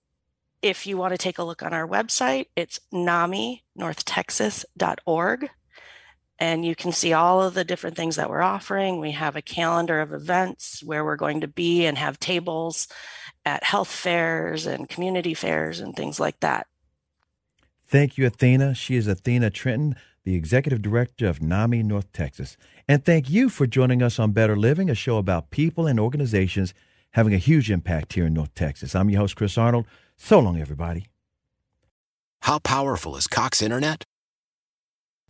Speaker 4: if you want to take a look on our website, it's naminorthtexas.org. And you can see all of the different things that we're offering. We have a calendar of events where we're going to be and have tables at health fairs and community fairs and things like that.
Speaker 2: Thank you, Athena. She is Athena Trentin, the executive director of NAMI North Texas. And thank you for joining us on Better Living, a show about people and organizations having a huge impact here in North Texas. I'm your host, Chris Arnold. So long, everybody.
Speaker 5: How powerful is Cox Internet?